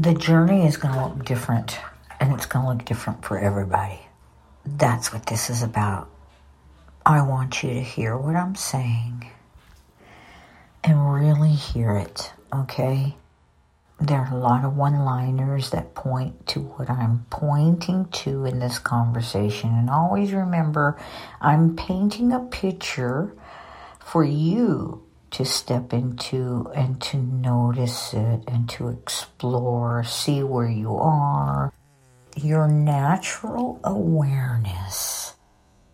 the journey is going to look different and it's going to look different for everybody. That's what this is about. I want you to hear what I'm saying and really hear it, okay? There are a lot of one liners that point to what I'm pointing to in this conversation. And always remember, I'm painting a picture for you to step into and to notice it and to explore, see where you are. Your natural awareness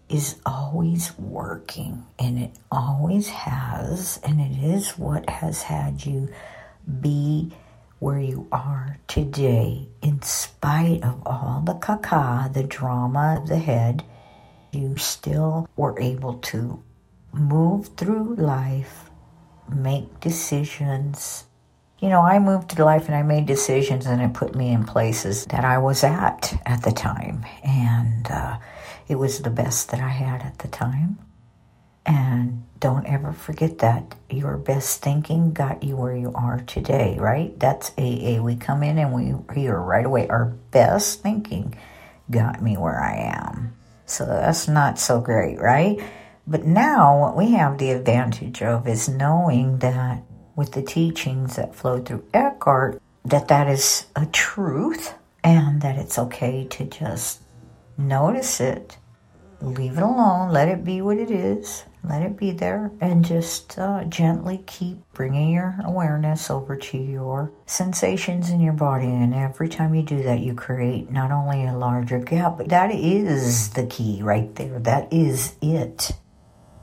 is always working and it always has, and it is what has had you be where you are today, in spite of all the caca, the drama of the head, you still were able to move through life, make decisions. You know, I moved through life and I made decisions and it put me in places that I was at at the time. And uh, it was the best that I had at the time. And don't ever forget that your best thinking got you where you are today, right? That's AA. We come in and we hear right away our best thinking got me where I am. So that's not so great, right? But now what we have the advantage of is knowing that with the teachings that flow through Eckhart, that that is a truth and that it's okay to just notice it, leave it alone, let it be what it is, let it be there, and just uh, gently keep bringing your awareness over to your sensations in your body. And every time you do that, you create not only a larger gap, but that is the key right there. That is it.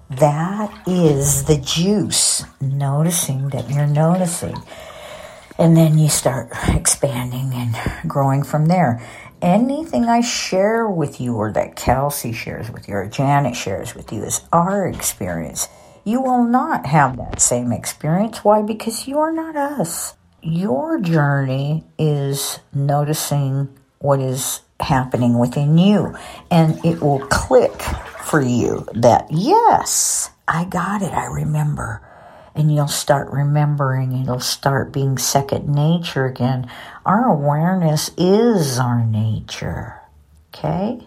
That is the juice. Noticing that you're noticing. And then you start expanding and growing from there anything I share with you or that Kelsey shares with you or Janet shares with you is our experience. You will not have that same experience. Why? Because you are not us. Your journey is noticing what is happening within you, and it will click for you that, yes, I got it. I remember and you'll start remembering, it'll start being second nature again. Our awareness is our nature, okay?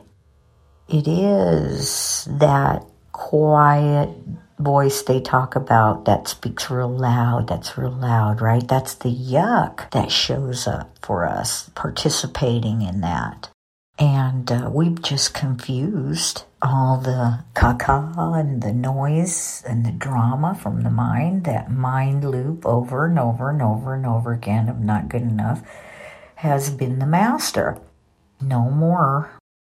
It is that quiet voice they talk about that speaks real loud, that's real loud, right? That's the yuck that shows up for us participating in that. And uh, we've just confused all the caca and the noise and the drama from the mind, that mind loop over and over and over and over again of not good enough, has been the master. No more.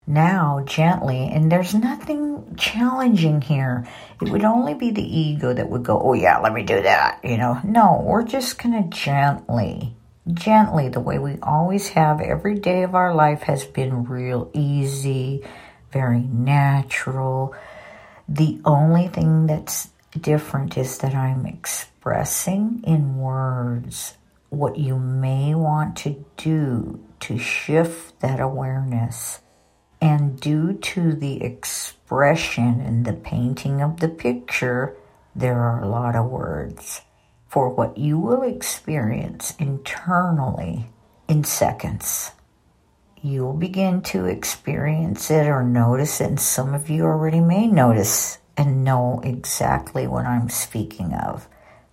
Now, gently, and there's nothing challenging here. It would only be the ego that would go, oh, yeah, let me do that. You know, no, we're just going to gently gently, the way we always have every day of our life has been real easy, very natural. The only thing that's different is that I'm expressing in words what you may want to do to shift that awareness. And due to the expression and the painting of the picture, there are a lot of words for what you will experience internally in seconds. You'll begin to experience it or notice it, and some of you already may notice and know exactly what I'm speaking of.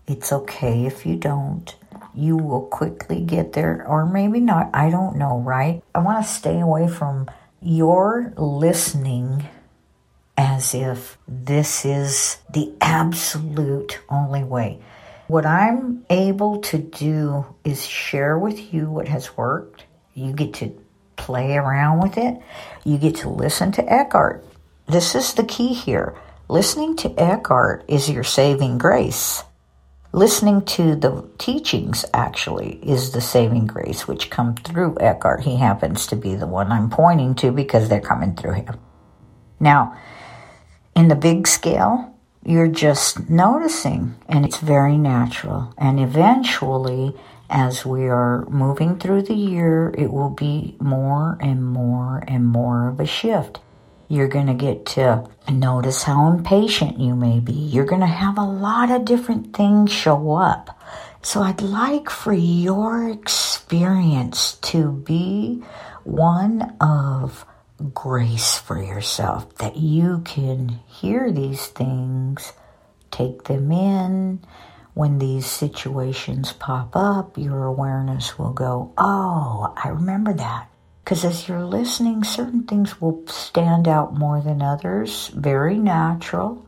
It's okay if you don't. You will quickly get there, or maybe not. I don't know, right? I want to stay away from your listening as if this is the absolute only way. What I'm able to do is share with you what has worked. You get to play around with it. You get to listen to Eckhart. This is the key here. Listening to Eckhart is your saving grace. Listening to the teachings actually is the saving grace which come through Eckhart. He happens to be the one I'm pointing to because they're coming through him. Now, in the big scale, you're just noticing, and it's very natural. And eventually, as we are moving through the year, it will be more and more and more of a shift. You're going to get to notice how impatient you may be. You're going to have a lot of different things show up So I'd like for your experience to be one of grace for yourself, that you can hear these things, take them in. When these situations pop up, your awareness will go, Oh, I remember that. Because as you're listening, certain things will stand out more than others, very natural.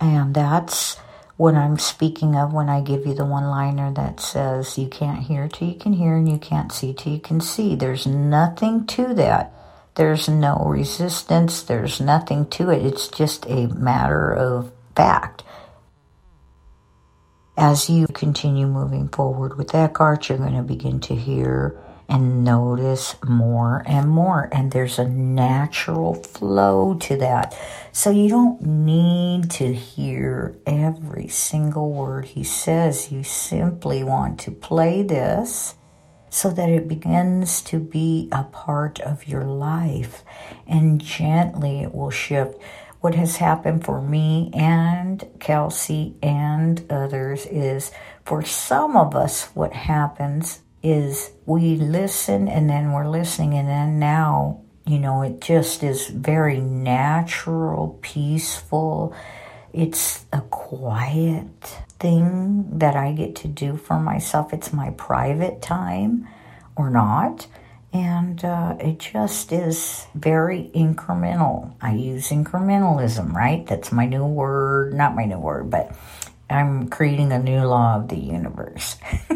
And that's what I'm speaking of when I give you the one liner that says, You can't hear till you can hear, and you can't see till you can see. There's nothing to that. There's no resistance, there's nothing to it. It's just a matter of fact. As you continue moving forward with Eckhart, you're going to begin to hear and notice more and more. And there's a natural flow to that. So you don't need to hear every single word he says. You simply want to play this so that it begins to be a part of your life. And gently it will shift. What has happened for me and Kelsey and others is for some of us, what happens is we listen and then we're listening, and then now, you know, it just is very natural, peaceful. It's a quiet thing that I get to do for myself. It's my private time or not. And uh, it just is very incremental. I use incrementalism, right? That's my new word, not my new word, but I'm creating a new law of the universe.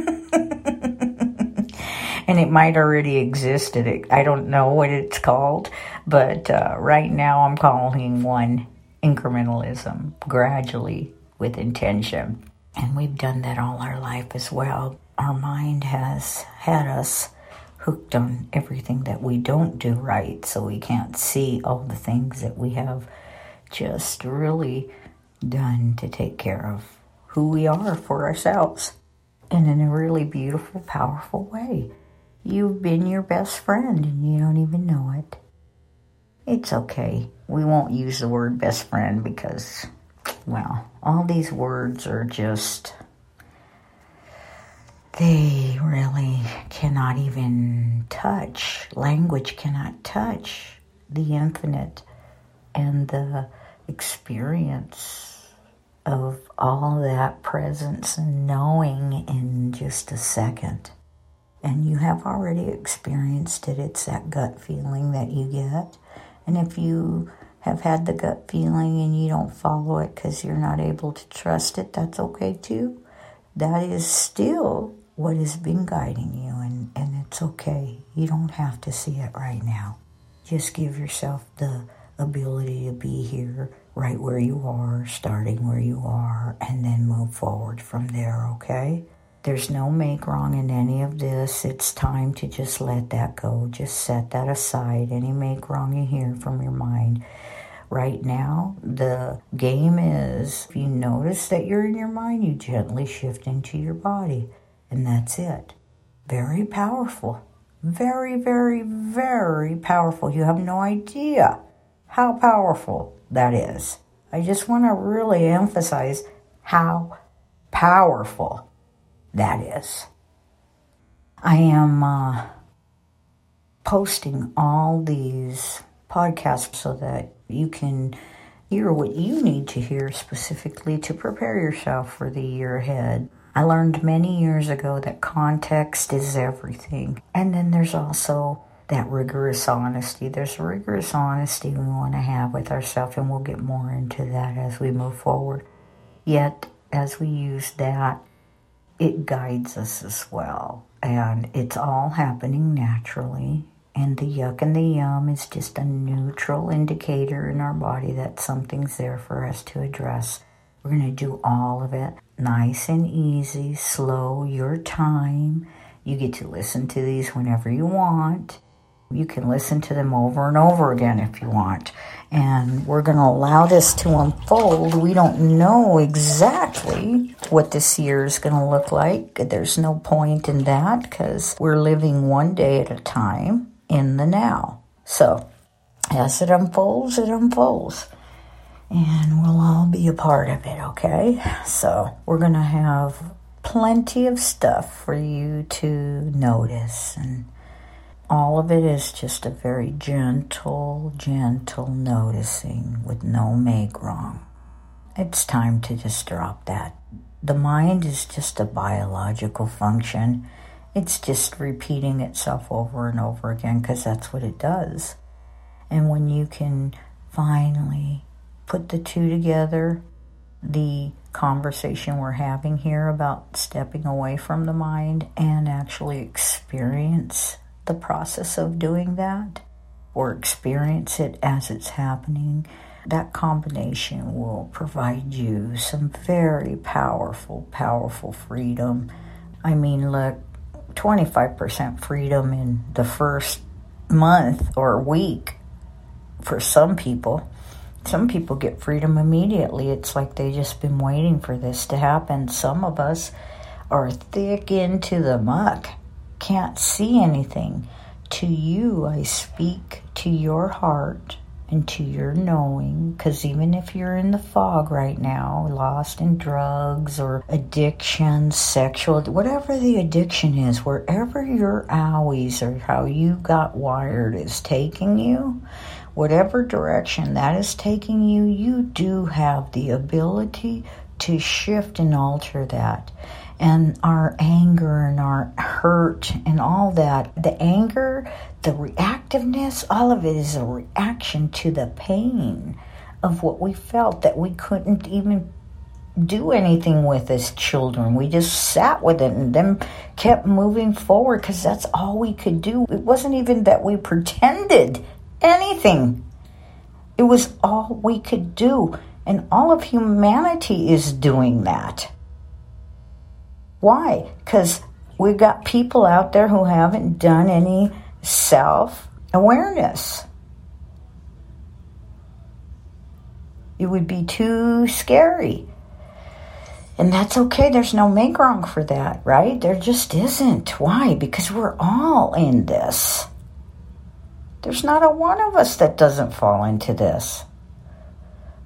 and it might already exist. I don't know what it's called, but uh, right now I'm calling one incrementalism, gradually with intention. And we've done that all our life as well. Our mind has had us hooked on everything that we don't do right, so we can't see all the things that we have just really done to take care of who we are for ourselves and in a really beautiful, powerful way. You've been your best friend and you don't even know it. It's okay. We won't use the word best friend because, well, all these words are just, they really cannot even touch. Language cannot touch the infinite and the experience of all that presence and knowing in just a second. And you have already experienced it. It's that gut feeling that you get. And if you have had the gut feeling and you don't follow it because you're not able to trust it, that's okay too. That is still what has been guiding you, and, and it's okay. You don't have to see it right now. Just give yourself the ability to be here right where you are, starting where you are, and then move forward from there, okay? There's no make wrong in any of this. It's time to just let that go. Just set that aside. Any make wrong you hear from your mind. Right now, the game is if you notice that you're in your mind, you gently shift into your body. And that's it. Very powerful. Very, very, very powerful. You have no idea how powerful that is. I just want to really emphasize how powerful that is. I am uh, posting all these podcasts so that you can hear what you need to hear specifically to prepare yourself for the year ahead. I learned many years ago that context is everything. And then there's also that rigorous honesty. There's rigorous honesty we want to have with ourselves, and we'll get more into that as we move forward. Yet, as we use that, it guides us as well. And it's all happening naturally. And the yuck and the yum is just a neutral indicator in our body that something's there for us to address. We're going to do all of it nice and easy, slow, your time. You get to listen to these whenever you want. You can listen to them over and over again if you want. And we're going to allow this to unfold. We don't know exactly what this year is going to look like. There's no point in that because we're living one day at a time in the now. So, as it unfolds, it unfolds. And we'll all be a part of it, okay? So, we're going to have plenty of stuff for you to notice and all of it is just a very gentle, gentle noticing with no make wrong. It's time to just drop that. The mind is just a biological function. It's just repeating itself over and over again because that's what it does. And when you can finally put the two together, the conversation we're having here about stepping away from the mind and actually experience the process of doing that or experience it as it's happening, that combination will provide you some very powerful, powerful freedom. I mean, look, 25% freedom in the first month or week for some people. Some people get freedom immediately. It's like they just been waiting for this to happen. Some of us are thick into the muck, can't see anything. To you, I speak to your heart and to your knowing, because even if you're in the fog right now, lost in drugs or addiction, sexual, whatever the addiction is, wherever your owies or how you got wired is taking you, whatever direction that is taking you, you do have the ability to shift and alter that. And our anger and our hurt and all that, the anger, the reactiveness, all of it is a reaction to the pain of what we felt that we couldn't even do anything with as children. We just sat with it and then kept moving forward because that's all we could do. It wasn't even that we pretended anything. It was all we could do. And all of humanity is doing that. Why? Because we've got people out there who haven't done any self awareness. It would be too scary. And that's okay. There's no make wrong for that, right? There just isn't. Why? Because we're all in this. There's not a one of us that doesn't fall into this.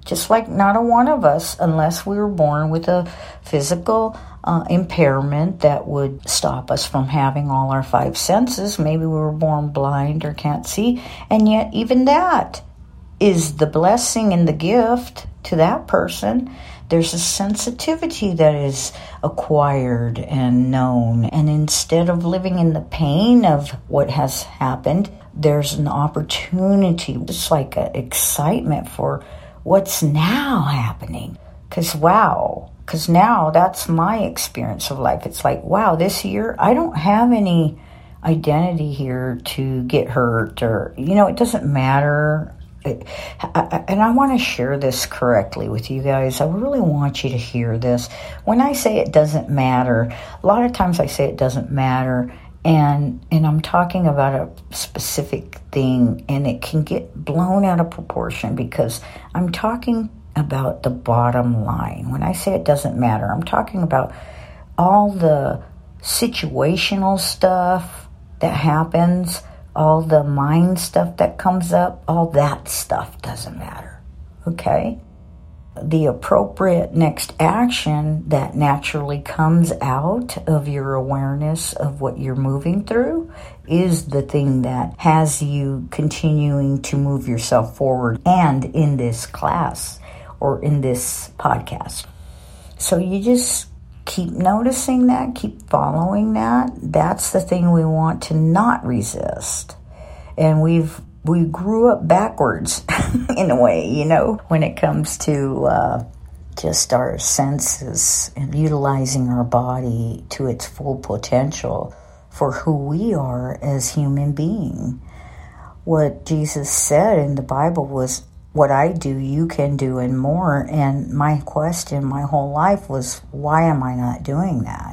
Just like not a one of us, unless we were born with a physical uh, impairment that would stop us from having all our five senses. Maybe we were born blind or can't see. And yet, even that is the blessing and the gift to that person. There's a sensitivity that is acquired and known. And instead of living in the pain of what has happened, there's an opportunity, it's like an excitement for what's now happening. Because, wow, because now that's my experience of life. It's like, wow, this year I don't have any identity here to get hurt or, you know, it doesn't matter. It, I, and I want to share this correctly with you guys. I really want you to hear this. When I say it doesn't matter, a lot of times I say it doesn't matter and and I'm talking about a specific thing and it can get blown out of proportion because I'm talking about the bottom line. When I say it doesn't matter, I'm talking about all the situational stuff that happens, all the mind stuff that comes up, all that stuff doesn't matter. Okay? The appropriate next action that naturally comes out of your awareness of what you're moving through is the thing that has you continuing to move yourself forward and in this class or in this podcast. So you just keep noticing that, keep following that. That's the thing we want to not resist. And we've we grew up backwards in a way, you know, when it comes to uh, just our senses and utilizing our body to its full potential for who we are as human being. What Jesus said in the Bible was, What I do, you can do, and more. And my question my whole life was, Why am I not doing that?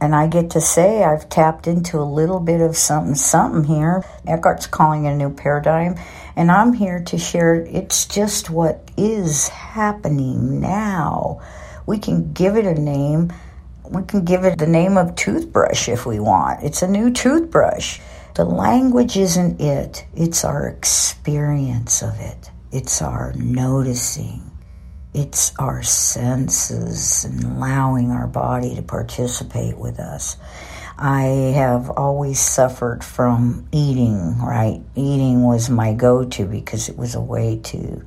And I get to say I've tapped into a little bit of something, something here. Eckhart's calling it a new paradigm. And I'm here to share it's just what is happening now. We can give it a name. We can give it the name of toothbrush if we want. It's a new toothbrush. The language isn't it, it's our experience of it, it's our noticing. It's our senses and allowing our body to participate with us. I have always suffered from eating, right? Eating was my go to because it was a way to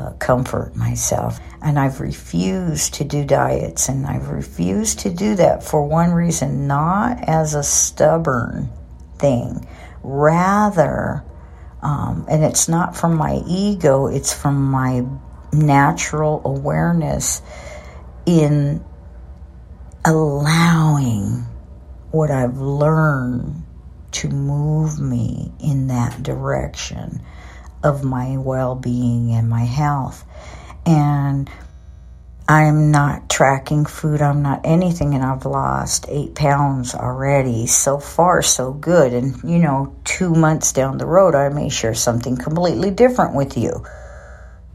uh, comfort myself. And I've refused to do diets, and I've refused to do that for one reason not as a stubborn thing, rather, um, and it's not from my ego, it's from my natural awareness in allowing what I've learned to move me in that direction of my well being and my health. And I'm not tracking food, I'm not anything, and I've lost eight pounds already. So far, so good. And, you know, two months down the road, I may share something completely different with you.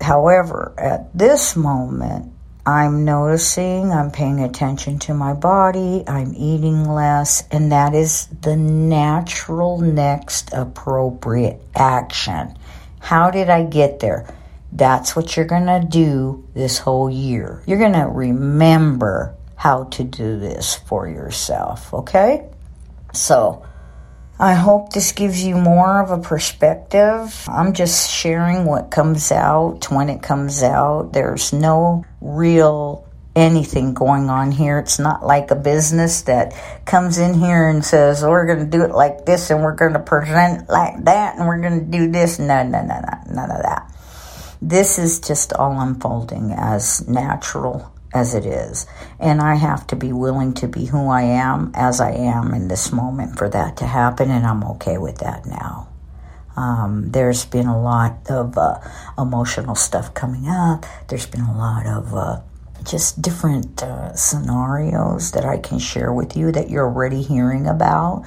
However, at this moment, I'm noticing, I'm paying attention to my body, I'm eating less, and that is the natural next appropriate action. How did I get there? That's what you're going to do this whole year. You're going to remember how to do this for yourself, okay? So, I hope this gives you more of a perspective. I'm just sharing what comes out when it comes out. There's no real anything going on here. It's not like a business that comes in here and says, oh, we're going to do it like this and we're going to present like that and we're going to do this. No, no, no, no, none of that. This is just all unfolding as natural as it is. And I have to be willing to be who I am as I am in this moment for that to happen, and I'm okay with that now. Um, there's been a lot of uh, emotional stuff coming up. There's been a lot of uh, just different uh, scenarios that I can share with you that you're already hearing about.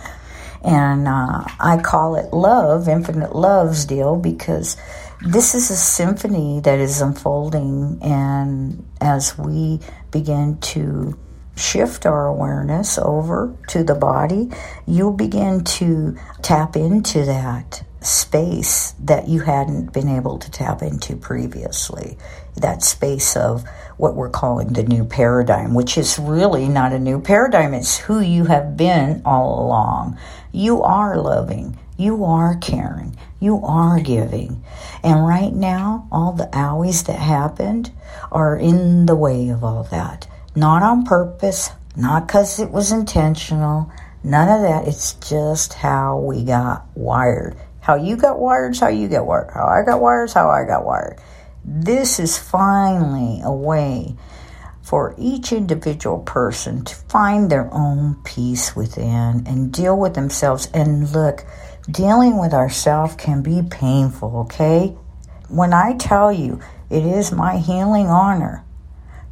And uh, I call it love, infinite love's deal, because this is a symphony that is unfolding, and as we begin to shift our awareness over to the body, you'll begin to tap into that space that you hadn't been able to tap into previously. That space of what we're calling the new paradigm, which is really not a new paradigm, it's who you have been all along. You are loving, you are caring, you are giving. And right now, all the owies that happened are in the way of all that. Not on purpose, not because it was intentional, none of that. It's just how we got wired. How you got wired is how you get wired. How I got wired is how I got wired. This is finally a way for each individual person to find their own peace within and deal with themselves. And look, dealing with ourselves can be painful, okay? When I tell you it is my healing honor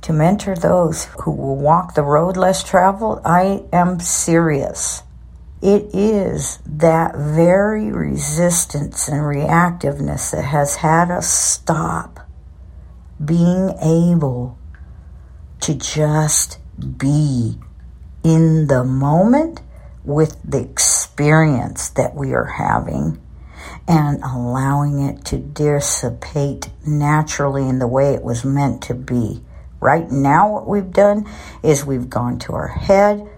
to mentor those who will walk the road less traveled, I am serious. It is that very resistance and reactiveness that has had us stop being able to just be in the moment with the experience that we are having and allowing it to dissipate naturally in the way it was meant to be. Right now, what we've done is we've gone to our head,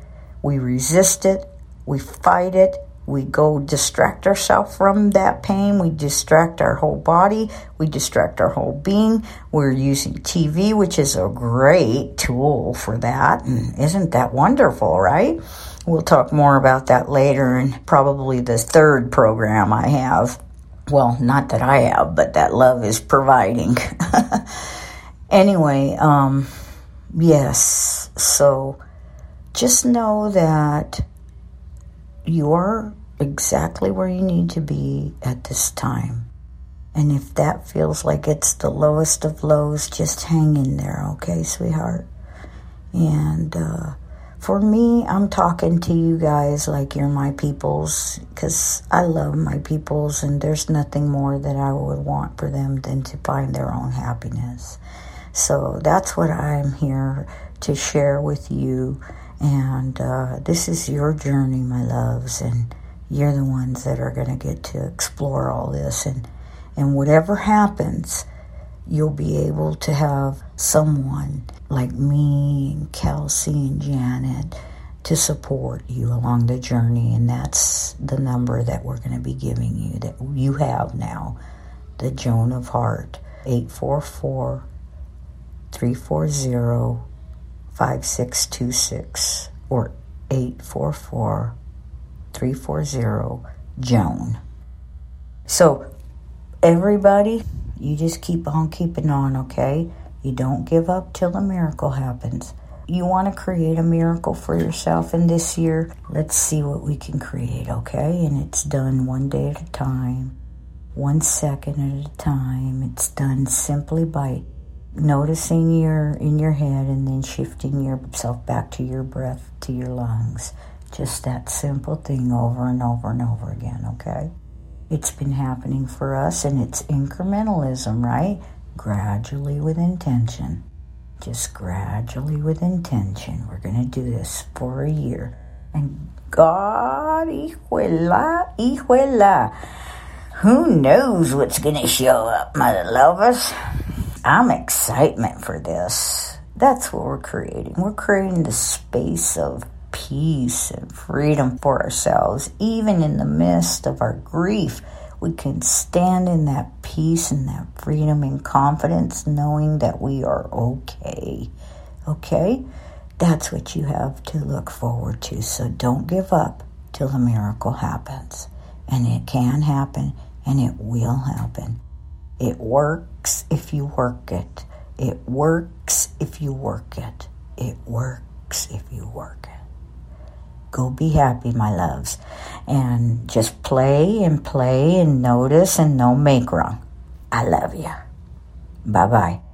we resist it, we fight it, we go distract ourselves from that pain. We distract our whole body. We distract our whole being. We're using TV, which is a great tool for that. And isn't that wonderful, right? We'll talk more about that later in probably the third program I have. Well, not that I have, but that love is providing. anyway, um, yes. So just know that you're exactly where you need to be at this time. And if that feels like it's the lowest of lows, just hang in there, okay, sweetheart? And uh, for me, I'm talking to you guys like you're my peoples because I love my peoples, and there's nothing more that I would want for them than to find their own happiness. So that's what I'm here to share with you and uh, this is your journey, my loves, and you're the ones that are going to get to explore all this. And, and whatever happens, you'll be able to have someone like me and Kelsey and Janet to support you along the journey. And that's the number that we're going to be giving you that you have now the Joan of Heart 844 340 5626 or 844 340 Joan. So, everybody, you just keep on keeping on, okay? You don't give up till a miracle happens. You want to create a miracle for yourself in this year? Let's see what we can create, okay? And it's done one day at a time, one second at a time. It's done simply by noticing your in your head and then shifting yourself back to your breath, to your lungs. Just that simple thing over and over and over again, okay? It's been happening for us and it's incrementalism, right? Gradually with intention. Just gradually with intention. We're going to do this for a year. And God, hijuela, hijuela. Who knows what's going to show up, my lovers? I'm excitement for this. That's what we're creating. We're creating the space of peace and freedom for ourselves, even in the midst of our grief. We can stand in that peace and that freedom and confidence, knowing that we are okay. Okay? That's what you have to look forward to. So don't give up till the miracle happens. And it can happen and it will happen. It works if you work it. It works if you work it. It works if you work it. Go be happy, my loves. And just play and play and notice and no make wrong. I love you. Bye bye.